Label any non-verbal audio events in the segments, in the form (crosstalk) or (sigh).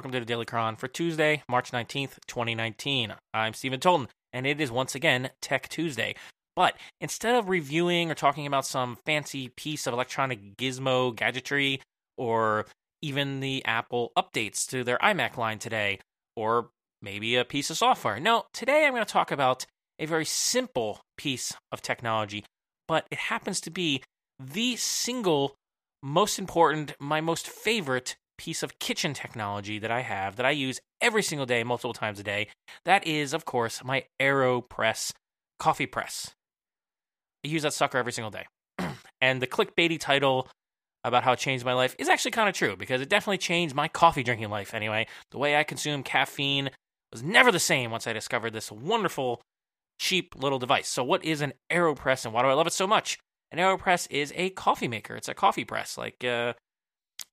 Welcome to the Daily Chron for Tuesday, March 19th, 2019. I'm Stephen Tolton, and it is once again Tech Tuesday. But instead of reviewing or talking about some fancy piece of electronic gizmo gadgetry, or even the Apple updates to their iMac line today, or maybe a piece of software, no, today I'm going to talk about a very simple piece of technology, but it happens to be the single most important, my most favorite piece of kitchen technology that I have that I use every single day, multiple times a day. That is, of course, my AeroPress coffee press. I use that sucker every single day. (clears throat) and the clickbaity title about how it changed my life is actually kind of true because it definitely changed my coffee drinking life anyway. The way I consume caffeine was never the same once I discovered this wonderful, cheap little device. So, what is an AeroPress and why do I love it so much? An AeroPress is a coffee maker. It's a coffee press, like uh,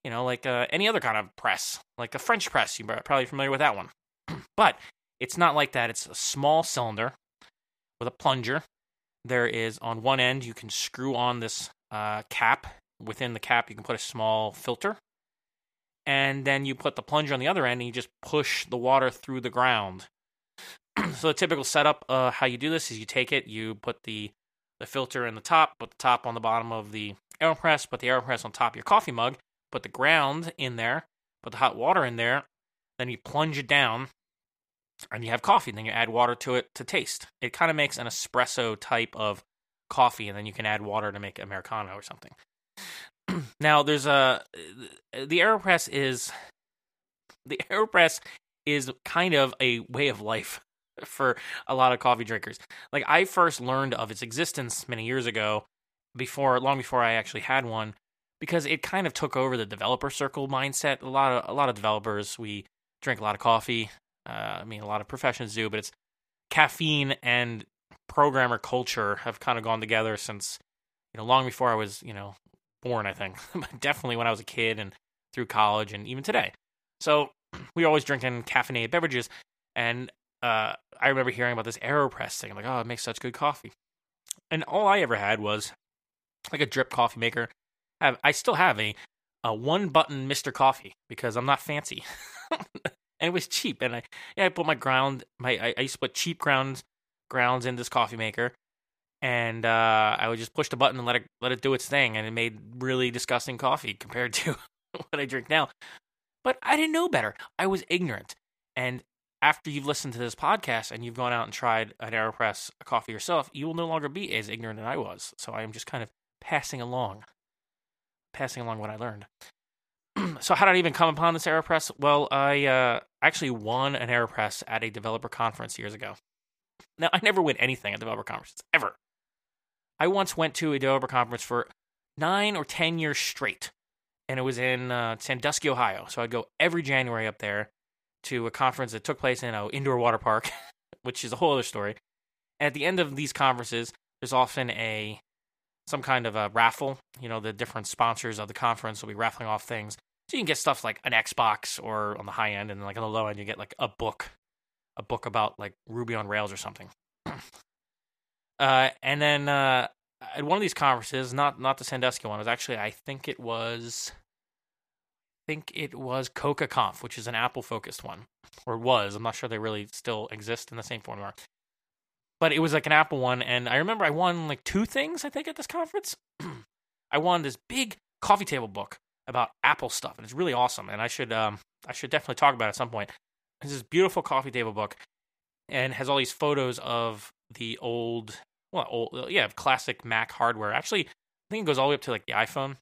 you know, like uh, any other kind of press, like a French press. You're probably familiar with that one. (clears throat) but it's not like that. It's a small cylinder with a plunger. There is on one end, you can screw on this uh, cap. Within the cap, you can put a small filter. And then you put the plunger on the other end and you just push the water through the ground. (clears throat) so the typical setup, uh, how you do this is you take it, you put the the filter in the top, put the top on the bottom of the AeroPress, put the AeroPress on top of your coffee mug, put the ground in there, put the hot water in there, then you plunge it down, and you have coffee. And then you add water to it to taste. It kind of makes an espresso type of coffee, and then you can add water to make americano or something. (clears throat) now, there's a the Aeropress is the (laughs) Aeropress is kind of a way of life (laughs) for a lot of coffee drinkers. Like I first learned of its existence many years ago, before long before I actually had one, because it kind of took over the developer circle mindset. A lot of a lot of developers we drink a lot of coffee. Uh, I mean, a lot of professions do, but it's caffeine and programmer culture have kind of gone together since you know long before I was you know born. I think, (laughs) definitely when I was a kid and through college and even today. So (clears throat) we were always drinking caffeinated beverages, and uh, I remember hearing about this Aeropress thing. I'm like, oh, it makes such good coffee. And all I ever had was like a drip coffee maker have I still have a a one button Mr. Coffee because I'm not fancy. (laughs) and it was cheap and I yeah, I put my ground my I, I used to put cheap grounds grounds in this coffee maker and uh, I would just push the button and let it let it do its thing and it made really disgusting coffee (laughs) compared to what I drink now. But I didn't know better. I was ignorant. And after you've listened to this podcast and you've gone out and tried an AeroPress coffee yourself, you will no longer be as ignorant as I was. So I am just kind of passing along passing along what I learned. (clears throat) so how did I even come upon this AeroPress? Well, I uh, actually won an AeroPress at a developer conference years ago. Now, I never win anything at developer conferences, ever. I once went to a developer conference for nine or ten years straight, and it was in uh, Sandusky, Ohio. So I'd go every January up there to a conference that took place in an indoor water park, (laughs) which is a whole other story. And at the end of these conferences, there's often a some kind of a raffle. You know, the different sponsors of the conference will be raffling off things. So you can get stuff like an Xbox or on the high end, and like on the low end, you get like a book, a book about like Ruby on Rails or something. (clears throat) uh, and then uh, at one of these conferences, not not the Sandusky one, it was actually I think it was, I think it was CocoaConf, which is an Apple focused one, or was. I'm not sure they really still exist in the same form but it was like an Apple one, and I remember I won like two things I think at this conference. (clears throat) I won this big coffee table book about Apple stuff, and it's really awesome. And I should um I should definitely talk about it at some point. It's this beautiful coffee table book, and has all these photos of the old, well, old yeah, classic Mac hardware. Actually, I think it goes all the way up to like the iPhone,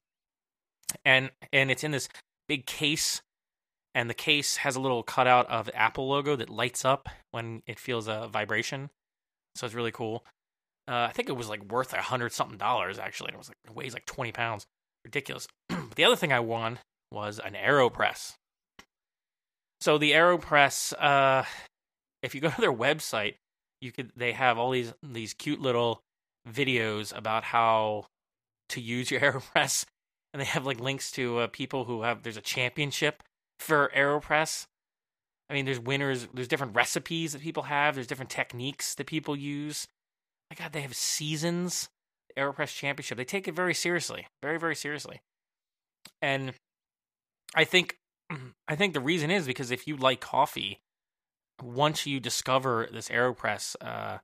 and and it's in this big case and the case has a little cutout of Apple logo that lights up when it feels a vibration so it's really cool. Uh, I think it was like worth a hundred something dollars actually. It was like it weighs like twenty pounds, ridiculous. (clears throat) the other thing I won was an Aeropress. So the Aeropress, uh, if you go to their website, you could they have all these these cute little videos about how to use your (laughs) Aeropress, and they have like links to uh, people who have. There's a championship for Aeropress, I mean, there's winners, there's different recipes that people have, there's different techniques that people use. My God, they have seasons, AeroPress Championship. They take it very seriously, very, very seriously. And I think (clears throat) I think the reason is because if you like coffee, once you discover this AeroPress, uh,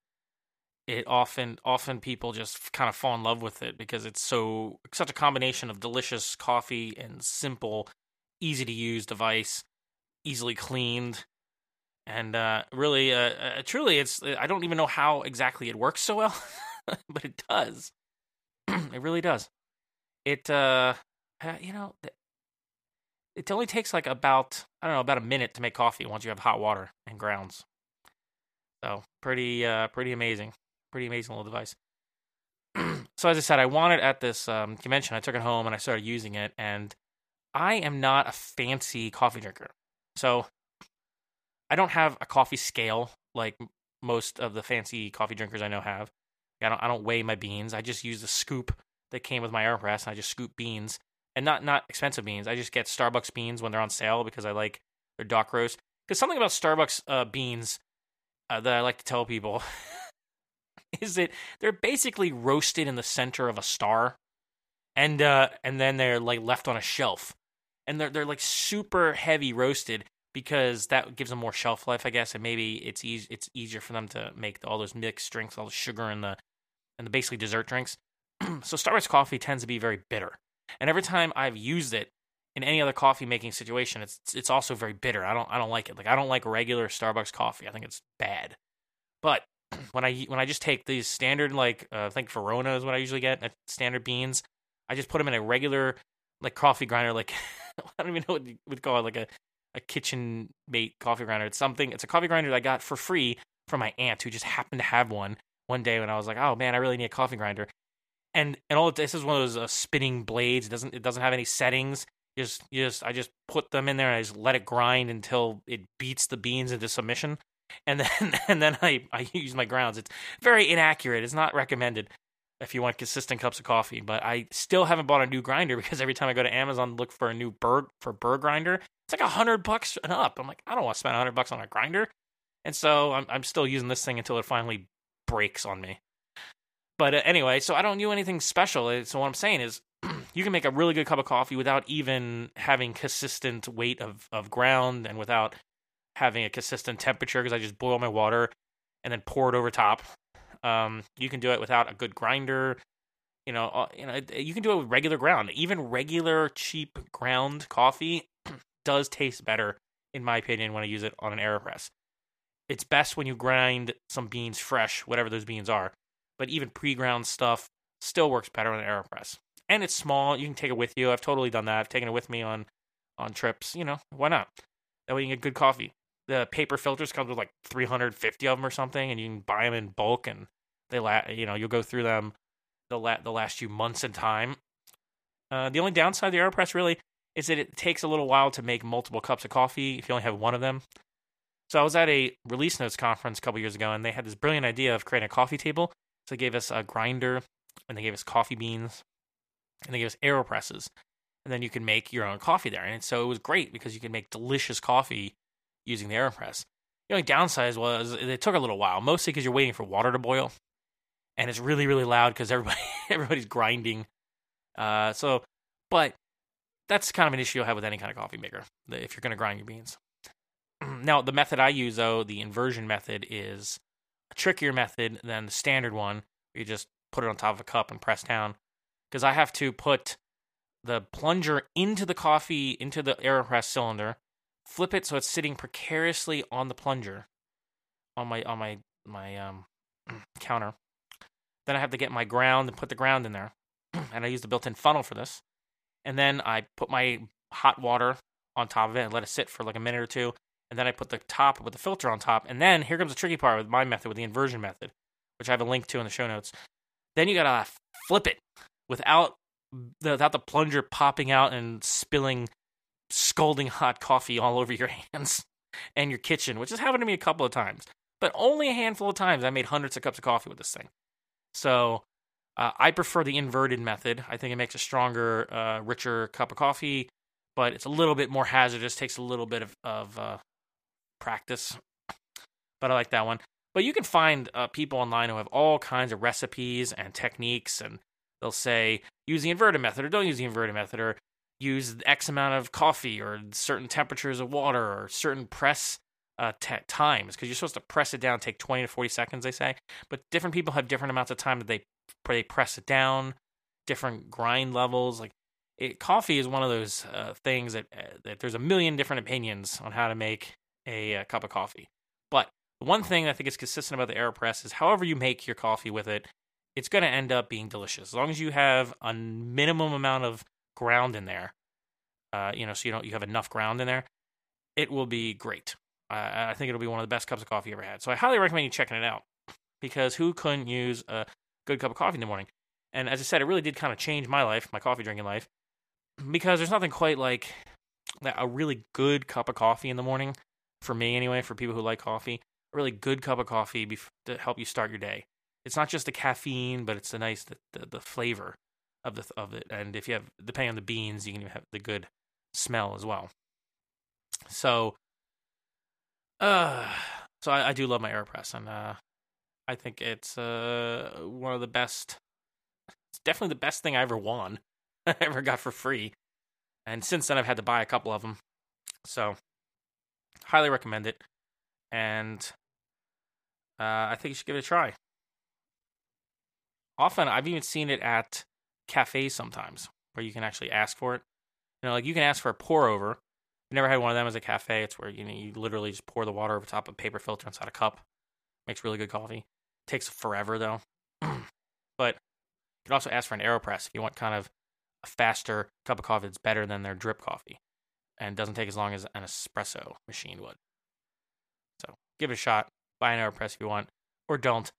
it often often people just kind of fall in love with it because it's so such a combination of delicious coffee and simple, easy to use device, easily cleaned, and uh, really, uh, uh, truly, it's I don't even know how exactly it works so well, (laughs) but it does. (clears throat) it really does. It uh, uh you know, it only takes like about I don't know about a minute to make coffee once you have hot water and grounds. So pretty uh pretty amazing, pretty amazing little device. (clears throat) so as I said, I wanted at this um, convention. I took it home and I started using it, and I am not a fancy coffee drinker. So I don't have a coffee scale like most of the fancy coffee drinkers I know have. I don't I don't weigh my beans. I just use the scoop that came with my AeroPress, and I just scoop beans and not not expensive beans. I just get Starbucks beans when they're on sale because I like their dark roast. Because something about Starbucks uh, beans uh, that I like to tell people (laughs) is that they're basically roasted in the center of a star, and uh, and then they're like left on a shelf, and they're they're like super heavy roasted because that gives them more shelf life, I guess, and maybe it's easy it's easier for them to make all those mixed drinks, all the sugar and the and the basically dessert drinks. (clears throat) so Starbucks coffee tends to be very bitter. And every time I've used it in any other coffee making situation, it's it's also very bitter. I don't I don't like it. Like I don't like regular Starbucks coffee. I think it's bad. But (clears throat) when I when I just take these standard like uh, I think Verona is what I usually get standard beans, I just put them in a regular like coffee grinder. Like (laughs) (laughs) I don't even know what you would call it, like a a kitchen mate coffee grinder. It's something. It's a coffee grinder that I got for free from my aunt who just happened to have one one day when I was like, oh man, I really need a coffee grinder and and all this is one of those uh, spinning blades. It doesn't it doesn't have any settings. You just you just I just put them in there and I just let it grind until it beats the beans into submission, and then (laughs) and then I I use my grounds. It's very inaccurate. It's not recommended if you want consistent cups of coffee. But I still haven't bought a new grinder (laughs) because every time I go to Amazon look for a new bird for burr grinder, it's like a hundred bucks and up. I'm like I don't want to spend a hundred bucks on a grinder, and so I'm I'm still using this thing until it finally breaks on me. But uh, anyway, so I don't do anything special. Uh, so what I'm saying is, (clears throat) you can make a really good cup of coffee without even having consistent weight of of ground and without having a consistent temperature because I just boil my water and then pour it over top. Um, you can do it without a good grinder. You know, uh, you know, you can do it with regular ground. Even regular cheap ground coffee (clears throat) does taste better, in my opinion, when I use it on an Aeropress. It's best when you grind some beans fresh, whatever those beans are but even pre-ground stuff still works better on an AeroPress. And it's small. You can take it with you. I've totally done that. I've taken it with me on on trips. You know, why not? That way you can get good coffee. The paper filters come with like 350 of them or something, and you can buy them in bulk, and they la- you know you'll go through them the la- the last few months in time. Uh, the only downside of the AeroPress really is that it takes a little while to make multiple cups of coffee if you only have one of them. So I was at a release notes conference a couple years ago, and they had this brilliant idea of creating a coffee table so they gave us a grinder, and they gave us coffee beans, and they gave us aeropresses, and then you can make your own coffee there. And so it was great because you can make delicious coffee using the aeropress. The only downside was it took a little while, mostly because you're waiting for water to boil, and it's really really loud because everybody (laughs) everybody's grinding. Uh, so, but that's kind of an issue you'll have with any kind of coffee maker if you're going to grind your beans. (clears throat) now, the method I use though, the inversion method, is a trickier method than the standard one. you just put it on top of a cup and press down. Because I have to put the plunger into the coffee, into the AeroPress cylinder, flip it so it's sitting precariously on the plunger on my on my my um (clears throat) counter. Then I have to get my ground and put the ground in there. (clears throat) and I use the built-in funnel for this. And then I put my hot water on top of it and let it sit for like a minute or two and then I put the top with the filter on top. And then here comes the tricky part with my method, with the inversion method, which I have a link to in the show notes. Then you gotta flip it without the, without the plunger popping out and spilling scalding hot coffee all over your (laughs) hands and your kitchen, which has happened to me a couple of times, but only a handful of times. I made hundreds of cups of coffee with this thing. So uh, I prefer the inverted method. I think it makes a stronger, uh, richer cup of coffee, but it's a little bit more hazardous. Takes a little bit of, of uh, practice. But I like that one. But you can find uh, people online who have all kinds of recipes and techniques, and they'll say use the inverted method or don't use the inverted method, or use X amount of coffee or certain temperatures of water or certain press uh, t- times because you're supposed to press it down, take 20 to 40 seconds, they say. But different people have different amounts of time that they they press it down, different grind levels. Like it, coffee is one of those uh, things that uh, that there's a million different opinions on how to make a, a uh, cup of coffee. But the one thing I think is consistent about the Aeropress is however you make your coffee with it, it's going to end up being delicious as long as you have a minimum amount of ground in there. Uh, you know, so you don't you have enough ground in there, it will be great. Uh, I think it'll be one of the best cups of coffee you ever had. So I highly recommend you checking it out because who couldn't use a good cup of coffee in the morning? And as I said, it really did kind of change my life, my coffee drinking life, because there's nothing quite like a really good cup of coffee in the morning for me anyway. For people who like coffee, a really good cup of coffee to help you start your day. It's not just the caffeine, but it's the nice the, the, the flavor of the of it. And if you have depending on the beans, you can even have the good smell as well. So, uh, so I, I do love my Aeropress, and uh, I think it's uh one of the best. It's definitely the best thing I ever won. (laughs) I ever got for free, and since then I've had to buy a couple of them. So, highly recommend it, and uh, I think you should give it a try. Often, I've even seen it at cafes sometimes where you can actually ask for it. You know, like you can ask for a pour over. I've never had one of them as a cafe. It's where you know you literally just pour the water over top of a paper filter inside a cup. Makes really good coffee. Takes forever though. (clears throat) but you can also ask for an AeroPress if you want kind of a faster cup of coffee that's better than their drip coffee and doesn't take as long as an espresso machine would. So give it a shot. Buy an AeroPress if you want, or don't.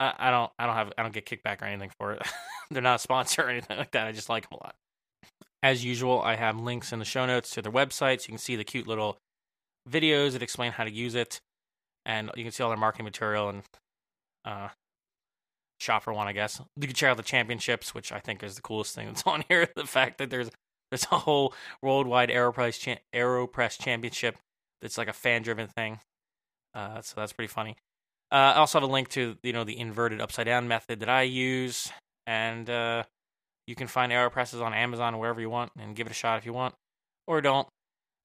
I, I don't. I don't have. I don't get kickback or anything for it. (laughs) They're not a sponsor or anything like that. I just like them a lot. As usual, I have links in the show notes to their website so you can see the cute little videos that explain how to use it. And you can see all their marketing material and uh, shop for one, I guess. You can check out the championships, which I think is the coolest thing that's (laughs) on here. The fact that there's there's a whole worldwide Aeropress cha- Aeropress championship that's like a fan driven thing. Uh, so that's pretty funny. Uh, I also have a link to you know the inverted upside down method that I use, and uh, you can find AeroPresses on Amazon wherever you want and give it a shot if you want, or don't.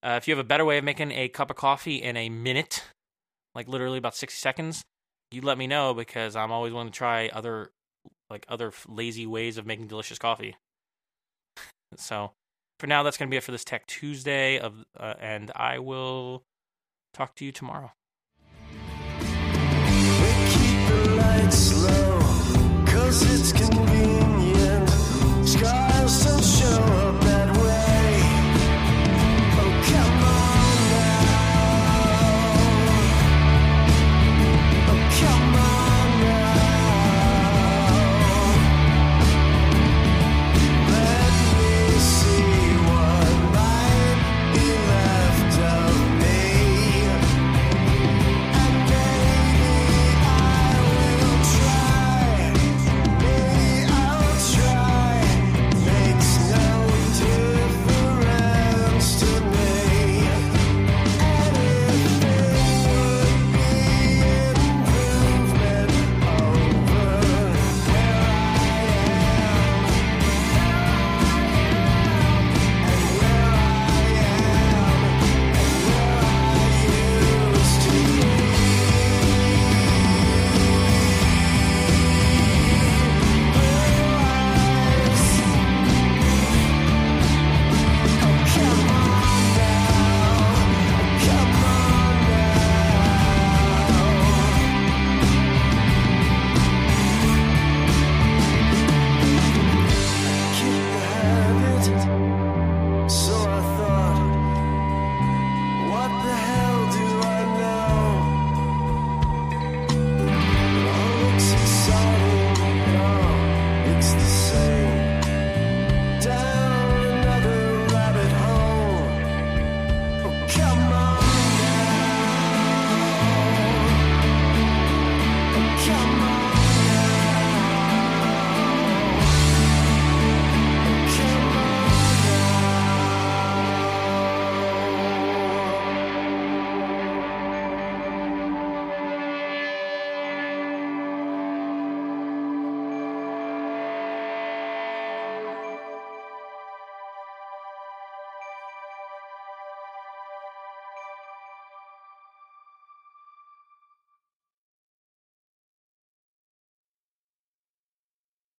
Uh, if you have a better way of making a cup of coffee in a minute, like literally about 60 seconds, you let me know because I'm always willing to try other like other lazy ways of making delicious coffee. (laughs) so, for now, that's going to be it for this Tech Tuesday of, uh, and I will talk to you tomorrow. slow, cause it's convenient.